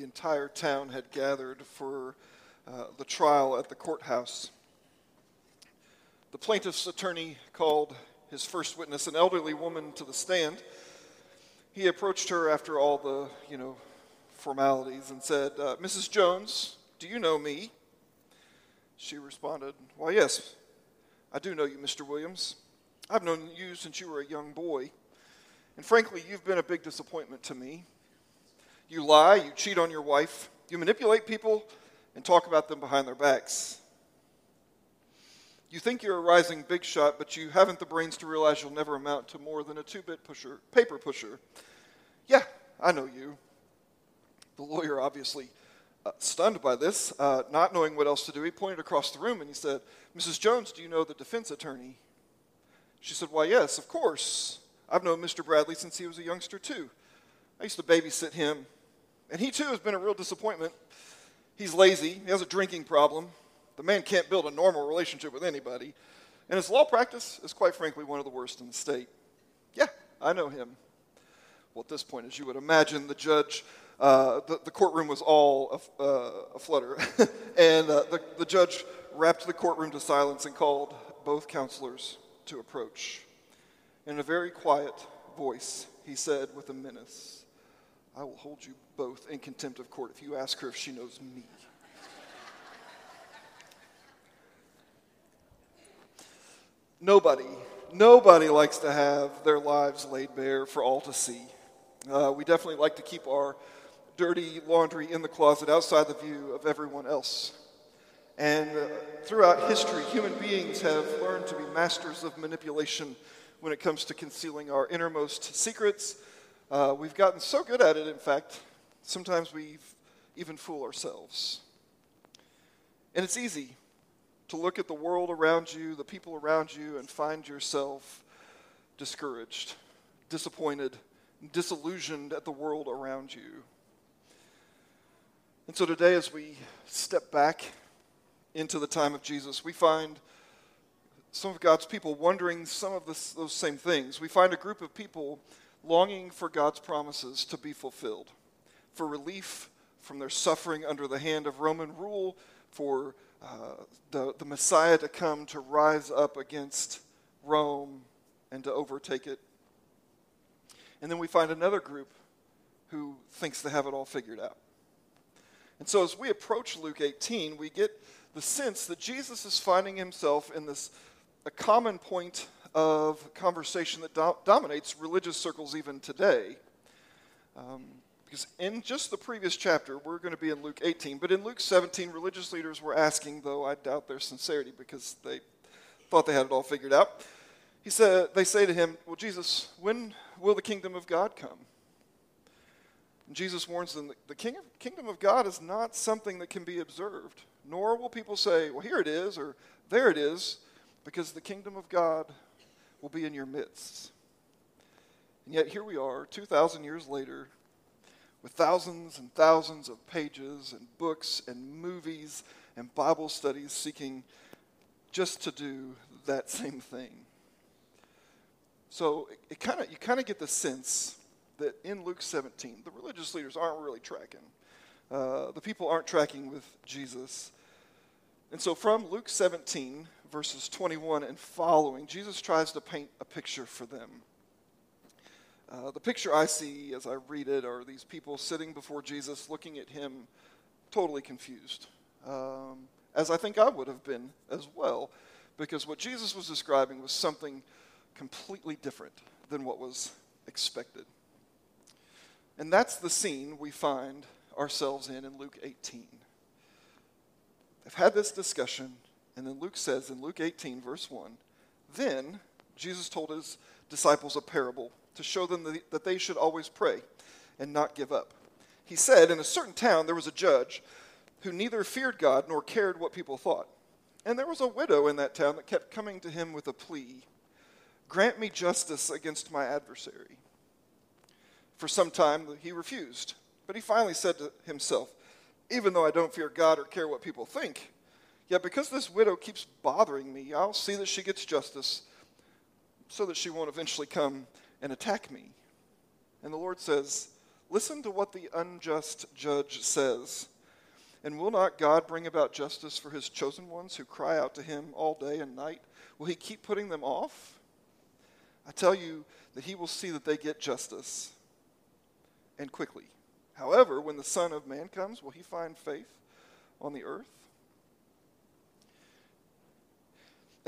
the entire town had gathered for uh, the trial at the courthouse. The plaintiff's attorney called his first witness, an elderly woman, to the stand. He approached her after all the, you know, formalities and said, uh, Mrs. Jones, do you know me? She responded, Why, yes, I do know you, Mr. Williams. I've known you since you were a young boy. And frankly, you've been a big disappointment to me. You lie, you cheat on your wife, you manipulate people, and talk about them behind their backs. You think you're a rising big shot, but you haven't the brains to realize you'll never amount to more than a two bit pusher, paper pusher. Yeah, I know you. The lawyer, obviously uh, stunned by this, uh, not knowing what else to do, he pointed across the room and he said, Mrs. Jones, do you know the defense attorney? She said, Why, yes, of course. I've known Mr. Bradley since he was a youngster, too. I used to babysit him, and he, too, has been a real disappointment. He's lazy, he has a drinking problem. The man can't build a normal relationship with anybody. And his law practice is, quite frankly, one of the worst in the state. Yeah, I know him. Well, at this point, as you would imagine, the judge, uh, the, the, courtroom was all a, uh, a flutter. and uh, the, the judge rapped the courtroom to silence and called both counselors to approach. In a very quiet voice, he said with a menace, I will hold you both in contempt of court if you ask her if she knows me. nobody, nobody likes to have their lives laid bare for all to see. Uh, we definitely like to keep our dirty laundry in the closet outside the view of everyone else. And uh, throughout history, human beings have learned to be masters of manipulation when it comes to concealing our innermost secrets. Uh, we've gotten so good at it, in fact, sometimes we even fool ourselves. And it's easy to look at the world around you, the people around you, and find yourself discouraged, disappointed, disillusioned at the world around you. And so today, as we step back into the time of Jesus, we find some of God's people wondering some of this, those same things. We find a group of people longing for God's promises to be fulfilled, for relief from their suffering under the hand of Roman rule, for uh, the, the Messiah to come to rise up against Rome and to overtake it. And then we find another group who thinks they have it all figured out. And so as we approach Luke 18, we get the sense that Jesus is finding himself in this a common point of conversation that do- dominates religious circles even today. Um, because in just the previous chapter, we're going to be in Luke 18, but in Luke 17, religious leaders were asking, though I doubt their sincerity because they thought they had it all figured out. He said, they say to him, Well, Jesus, when will the kingdom of God come? And Jesus warns them the kingdom of God is not something that can be observed nor will people say, well, here it is, or there it is, because the kingdom of God will be in your midst. And yet, here we are, 2,000 years later, with thousands and thousands of pages and books and movies and Bible studies seeking just to do that same thing. So it, it kinda, you kind of get the sense that in Luke 17, the religious leaders aren't really tracking. Uh, the people aren't tracking with Jesus. And so from Luke 17, verses 21 and following, Jesus tries to paint a picture for them. Uh, the picture I see as I read it are these people sitting before Jesus looking at him totally confused, um, as I think I would have been as well, because what Jesus was describing was something completely different than what was expected. And that's the scene we find ourselves in in Luke 18. They've had this discussion, and then Luke says in Luke 18, verse 1 Then Jesus told his disciples a parable to show them that they should always pray and not give up. He said, In a certain town there was a judge who neither feared God nor cared what people thought. And there was a widow in that town that kept coming to him with a plea Grant me justice against my adversary. For some time he refused. But he finally said to himself, Even though I don't fear God or care what people think, yet because this widow keeps bothering me, I'll see that she gets justice so that she won't eventually come and attack me. And the Lord says, Listen to what the unjust judge says. And will not God bring about justice for his chosen ones who cry out to him all day and night? Will he keep putting them off? I tell you that he will see that they get justice and quickly. However, when the Son of Man comes, will he find faith on the earth?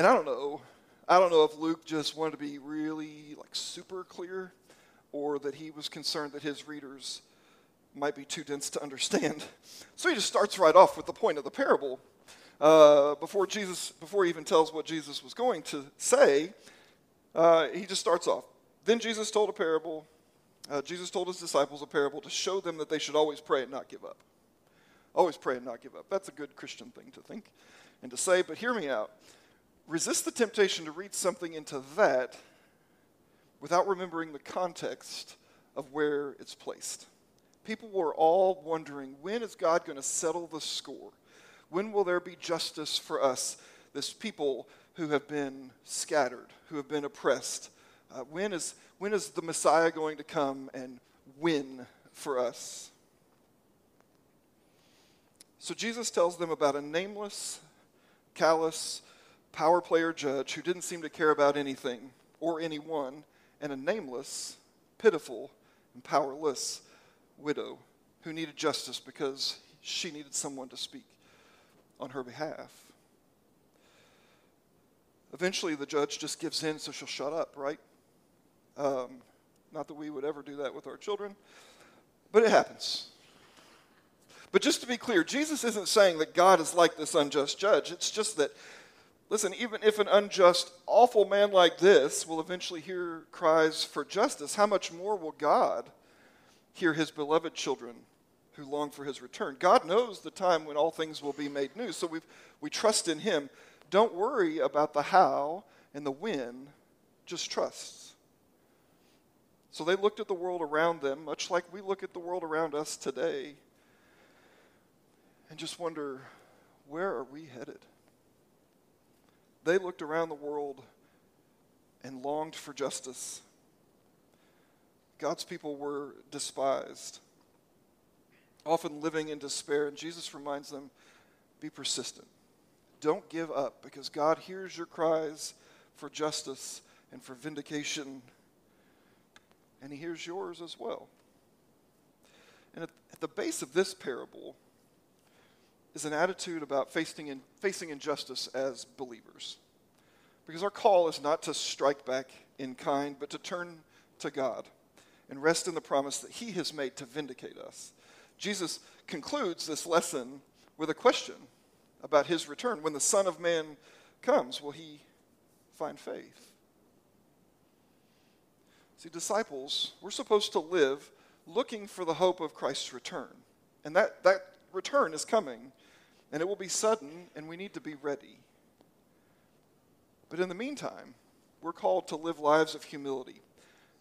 And I don't know. I don't know if Luke just wanted to be really like super clear or that he was concerned that his readers might be too dense to understand. So he just starts right off with the point of the parable. Uh, before Jesus, before he even tells what Jesus was going to say, uh, he just starts off. Then Jesus told a parable. Uh, Jesus told his disciples a parable to show them that they should always pray and not give up. Always pray and not give up. That's a good Christian thing to think and to say, but hear me out. Resist the temptation to read something into that without remembering the context of where it's placed. People were all wondering when is God going to settle the score? When will there be justice for us, this people who have been scattered, who have been oppressed? Uh, when, is, when is the Messiah going to come and win for us? So Jesus tells them about a nameless, callous, power player judge who didn't seem to care about anything or anyone, and a nameless, pitiful, and powerless widow who needed justice because she needed someone to speak on her behalf. Eventually, the judge just gives in so she'll shut up, right? Um, not that we would ever do that with our children, but it happens. But just to be clear, Jesus isn't saying that God is like this unjust judge. It's just that, listen, even if an unjust, awful man like this will eventually hear cries for justice, how much more will God hear his beloved children who long for his return? God knows the time when all things will be made new, so we we trust in him. Don't worry about the how and the when, just trust. So they looked at the world around them, much like we look at the world around us today and just wonder where are we headed? They looked around the world and longed for justice. God's people were despised, often living in despair, and Jesus reminds them be persistent. Don't give up because God hears your cries for justice and for vindication, and He hears yours as well. And at, the base of this parable, is an attitude about facing, in, facing injustice as believers. Because our call is not to strike back in kind, but to turn to God and rest in the promise that He has made to vindicate us. Jesus concludes this lesson with a question about His return. When the Son of Man comes, will He find faith? See, disciples, we're supposed to live looking for the hope of Christ's return. And that, that return is coming and it will be sudden, and we need to be ready. But in the meantime, we're called to live lives of humility,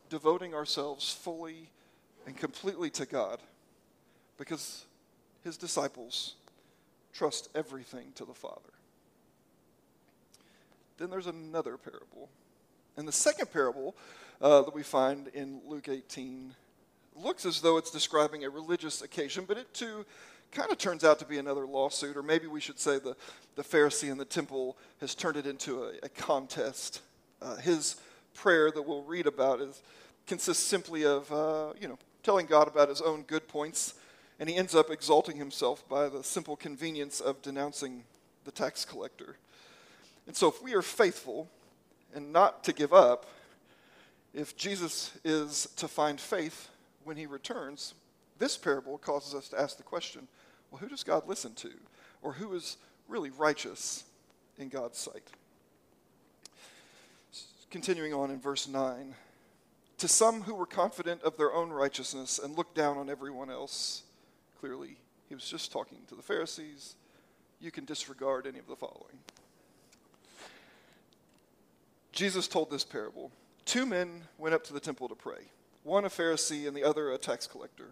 devoting ourselves fully and completely to God, because his disciples trust everything to the Father. Then there's another parable. And the second parable uh, that we find in Luke 18 looks as though it's describing a religious occasion, but it too kind of turns out to be another lawsuit, or maybe we should say the, the Pharisee in the temple has turned it into a, a contest. Uh, his prayer that we'll read about is, consists simply of, uh, you know, telling God about his own good points, and he ends up exalting himself by the simple convenience of denouncing the tax collector. And so, if we are faithful and not to give up, if Jesus is to find faith when he returns, this parable causes us to ask the question well, who does God listen to? Or who is really righteous in God's sight? Continuing on in verse 9. To some who were confident of their own righteousness and looked down on everyone else, clearly he was just talking to the Pharisees. You can disregard any of the following. Jesus told this parable. Two men went up to the temple to pray, one a Pharisee and the other a tax collector.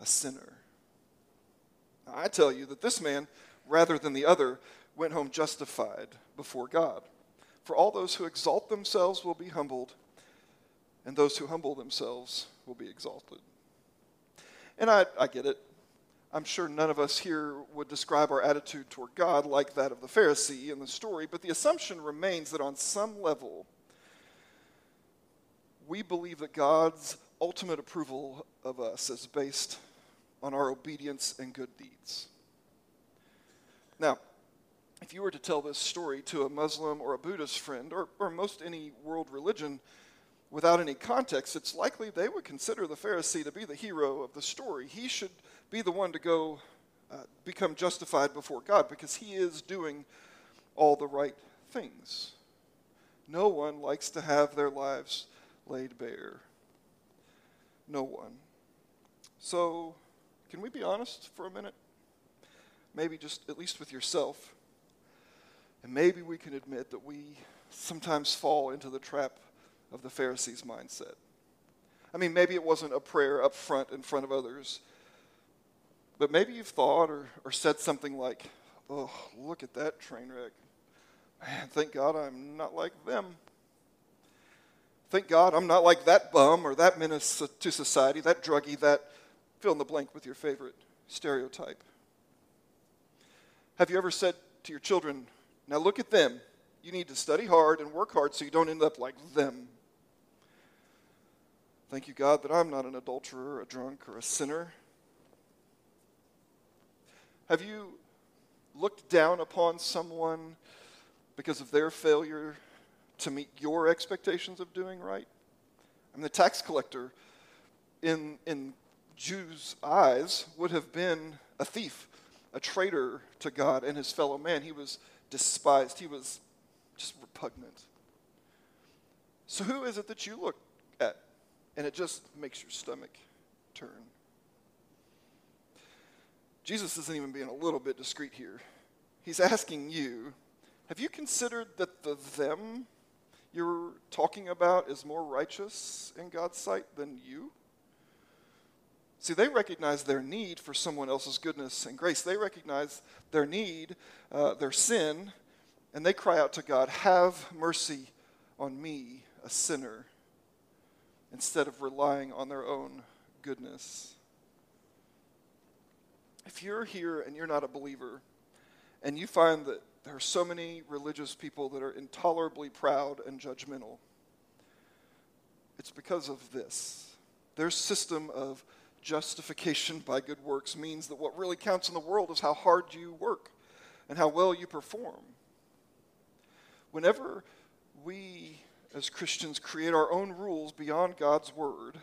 a sinner. I tell you that this man, rather than the other, went home justified before God. For all those who exalt themselves will be humbled, and those who humble themselves will be exalted. And I, I get it. I'm sure none of us here would describe our attitude toward God like that of the Pharisee in the story, but the assumption remains that on some level, we believe that God's ultimate approval of us is based on our obedience and good deeds. Now, if you were to tell this story to a Muslim or a Buddhist friend, or, or most any world religion, without any context, it's likely they would consider the Pharisee to be the hero of the story. He should be the one to go uh, become justified before God because he is doing all the right things. No one likes to have their lives laid bare. No one. So, can we be honest for a minute? Maybe just at least with yourself. And maybe we can admit that we sometimes fall into the trap of the Pharisees' mindset. I mean, maybe it wasn't a prayer up front in front of others, but maybe you've thought or, or said something like, Oh, look at that train wreck. Man, thank God I'm not like them. Thank God I'm not like that bum or that menace to society, that druggie, that fill in the blank with your favorite stereotype. Have you ever said to your children, Now look at them. You need to study hard and work hard so you don't end up like them? Thank you, God, that I'm not an adulterer, a drunk, or a sinner. Have you looked down upon someone because of their failure to meet your expectations of doing right? I mean, the tax collector in, in Jews' eyes would have been a thief, a traitor to God and his fellow man. He was despised, he was just repugnant. So, who is it that you look at and it just makes your stomach turn? Jesus isn't even being a little bit discreet here. He's asking you, have you considered that the them you're talking about is more righteous in God's sight than you? See, they recognize their need for someone else's goodness and grace. They recognize their need, uh, their sin, and they cry out to God, Have mercy on me, a sinner, instead of relying on their own goodness. If you're here and you're not a believer, and you find that there are so many religious people that are intolerably proud and judgmental, it's because of this. Their system of justification by good works means that what really counts in the world is how hard you work and how well you perform. Whenever we as Christians create our own rules beyond God's word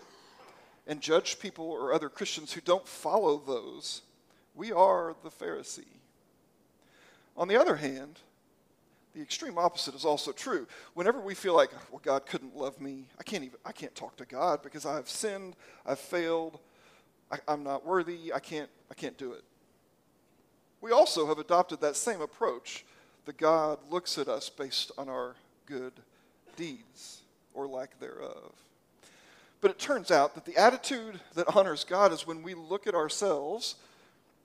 and judge people or other Christians who don't follow those, we are the Pharisee. On the other hand, the extreme opposite is also true. Whenever we feel like, well, God couldn't love me, I can't even, I can't talk to God because I've sinned, I've failed, I, I'm not worthy, I can't, I can't do it. We also have adopted that same approach that God looks at us based on our good deeds or lack thereof. But it turns out that the attitude that honors God is when we look at ourselves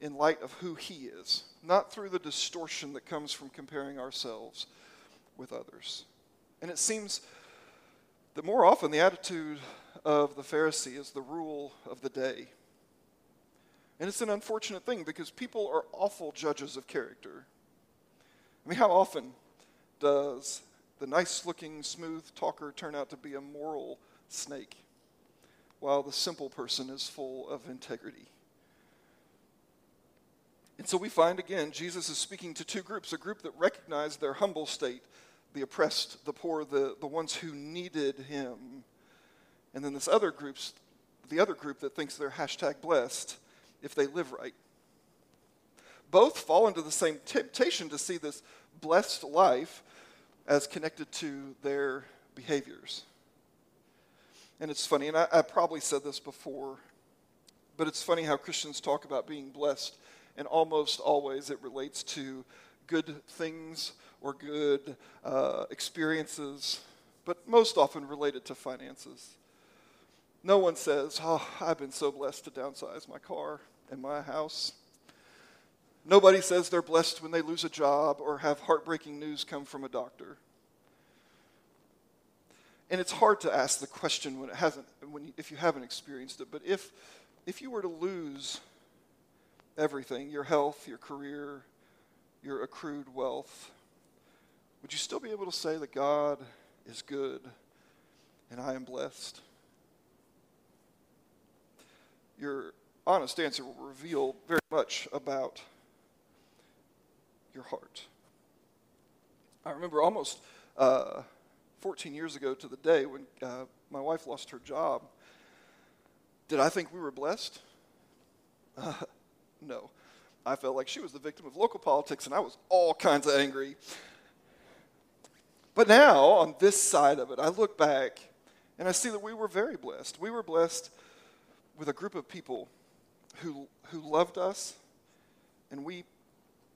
in light of who He is, not through the distortion that comes from comparing ourselves with others. And it seems that more often the attitude of the Pharisee is the rule of the day. And it's an unfortunate thing because people are awful judges of character. I mean, how often does the nice looking, smooth talker turn out to be a moral snake, while the simple person is full of integrity? And so we find again, Jesus is speaking to two groups a group that recognized their humble state, the oppressed, the poor, the, the ones who needed him. And then this other group's, the other group that thinks they're hashtag blessed if they live right. Both fall into the same temptation to see this blessed life as connected to their behaviors. And it's funny, and I, I probably said this before, but it's funny how Christians talk about being blessed, and almost always it relates to good things or good uh, experiences, but most often related to finances. No one says, Oh, I've been so blessed to downsize my car and my house. Nobody says they're blessed when they lose a job or have heartbreaking news come from a doctor. And it's hard to ask the question when it hasn't, when you, if you haven't experienced it. But if, if you were to lose everything your health, your career, your accrued wealth would you still be able to say that God is good and I am blessed? Your honest answer will reveal very much about your heart. I remember almost uh, 14 years ago to the day when uh, my wife lost her job. Did I think we were blessed? Uh, no. I felt like she was the victim of local politics, and I was all kinds of angry. But now, on this side of it, I look back and I see that we were very blessed. We were blessed with a group of people who, who loved us, and we,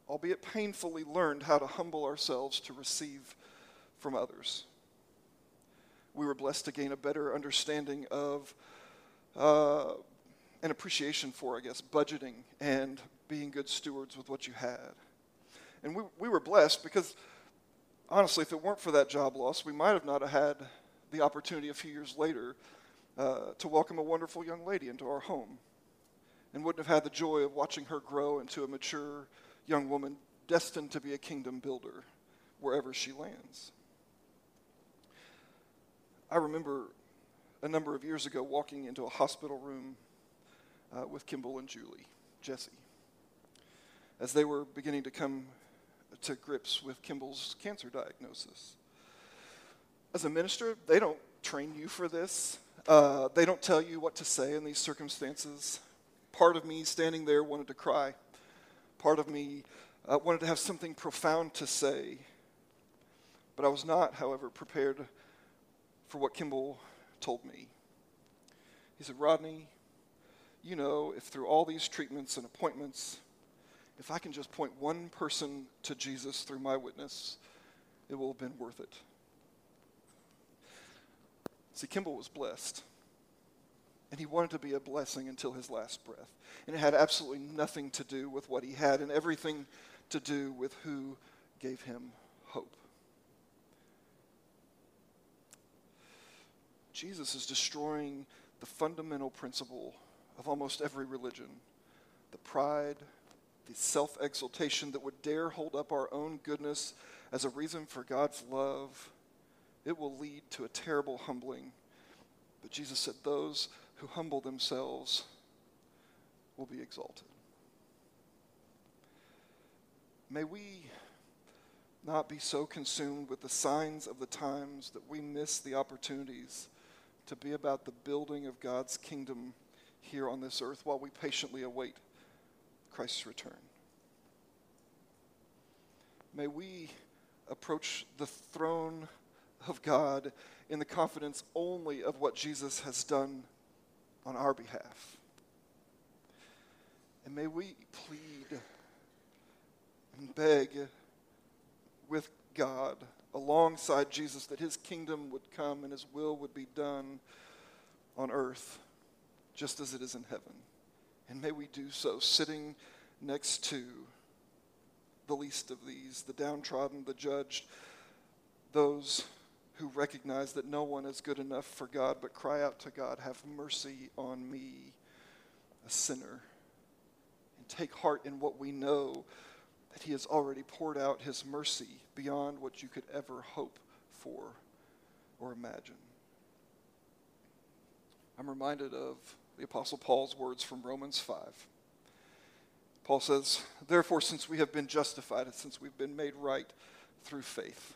albeit painfully, learned how to humble ourselves to receive from others. We were blessed to gain a better understanding of uh, an appreciation for, I guess, budgeting and being good stewards with what you had. And we, we were blessed because honestly, if it weren't for that job loss, we might have not have had the opportunity a few years later uh, to welcome a wonderful young lady into our home and wouldn't have had the joy of watching her grow into a mature young woman destined to be a kingdom builder wherever she lands. I remember a number of years ago walking into a hospital room uh, with Kimball and Julie, Jesse, as they were beginning to come to grips with Kimball's cancer diagnosis. As a minister, they don't train you for this. Uh, they don't tell you what to say in these circumstances. Part of me standing there wanted to cry. Part of me uh, wanted to have something profound to say. But I was not, however, prepared for what Kimball told me. He said, Rodney, you know, if through all these treatments and appointments, if I can just point one person to Jesus through my witness, it will have been worth it. See, Kimball was blessed. And he wanted to be a blessing until his last breath. And it had absolutely nothing to do with what he had and everything to do with who gave him hope. Jesus is destroying the fundamental principle of almost every religion the pride, the self exaltation that would dare hold up our own goodness as a reason for God's love, it will lead to a terrible humbling. But Jesus said, Those who humble themselves will be exalted. May we not be so consumed with the signs of the times that we miss the opportunities to be about the building of God's kingdom here on this earth while we patiently await Christ's return. May we approach the throne of God in the confidence only of what Jesus has done on our behalf. And may we plead and beg with God alongside Jesus that his kingdom would come and his will would be done on earth just as it is in heaven. And may we do so sitting next to the least of these, the downtrodden, the judged, those who recognize that no one is good enough for God, but cry out to God, Have mercy on me, a sinner. And take heart in what we know that He has already poured out His mercy beyond what you could ever hope for or imagine. I'm reminded of the Apostle Paul's words from Romans 5. Paul says, Therefore, since we have been justified and since we've been made right through faith,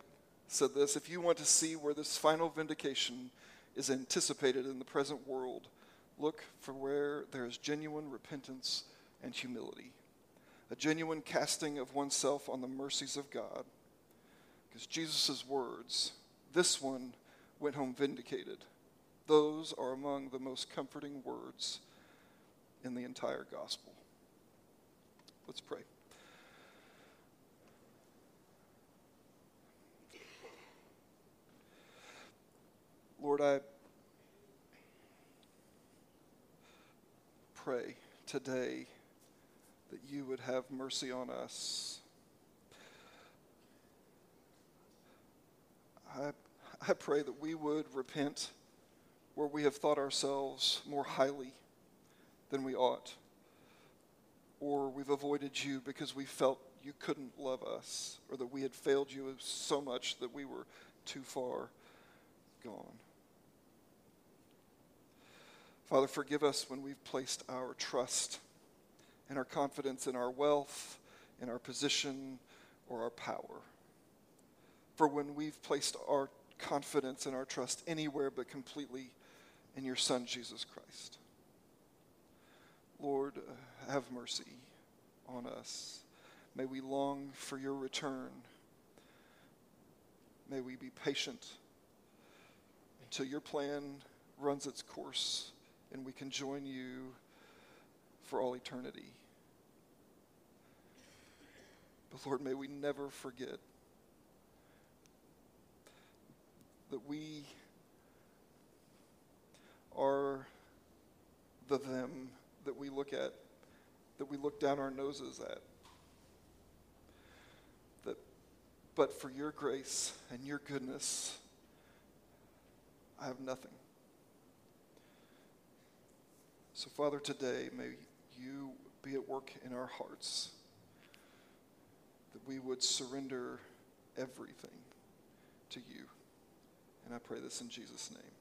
said this If you want to see where this final vindication is anticipated in the present world, look for where there is genuine repentance and humility, a genuine casting of oneself on the mercies of God. Because Jesus' words, this one went home vindicated, those are among the most comforting words in the entire gospel. Let's pray. Lord, I pray today that you would have mercy on us. I, I pray that we would repent where we have thought ourselves more highly than we ought, or we've avoided you because we felt you couldn't love us, or that we had failed you so much that we were too far gone. Father, forgive us when we've placed our trust and our confidence in our wealth, in our position, or our power. For when we've placed our confidence and our trust anywhere but completely in your Son, Jesus Christ. Lord, uh, have mercy on us. May we long for your return. May we be patient until your plan runs its course and we can join you for all eternity. But Lord, may we never forget that we are the them that we look at, that we look down our noses at. That, but for your grace and your goodness, I have nothing. So, Father, today, may you be at work in our hearts, that we would surrender everything to you. And I pray this in Jesus' name.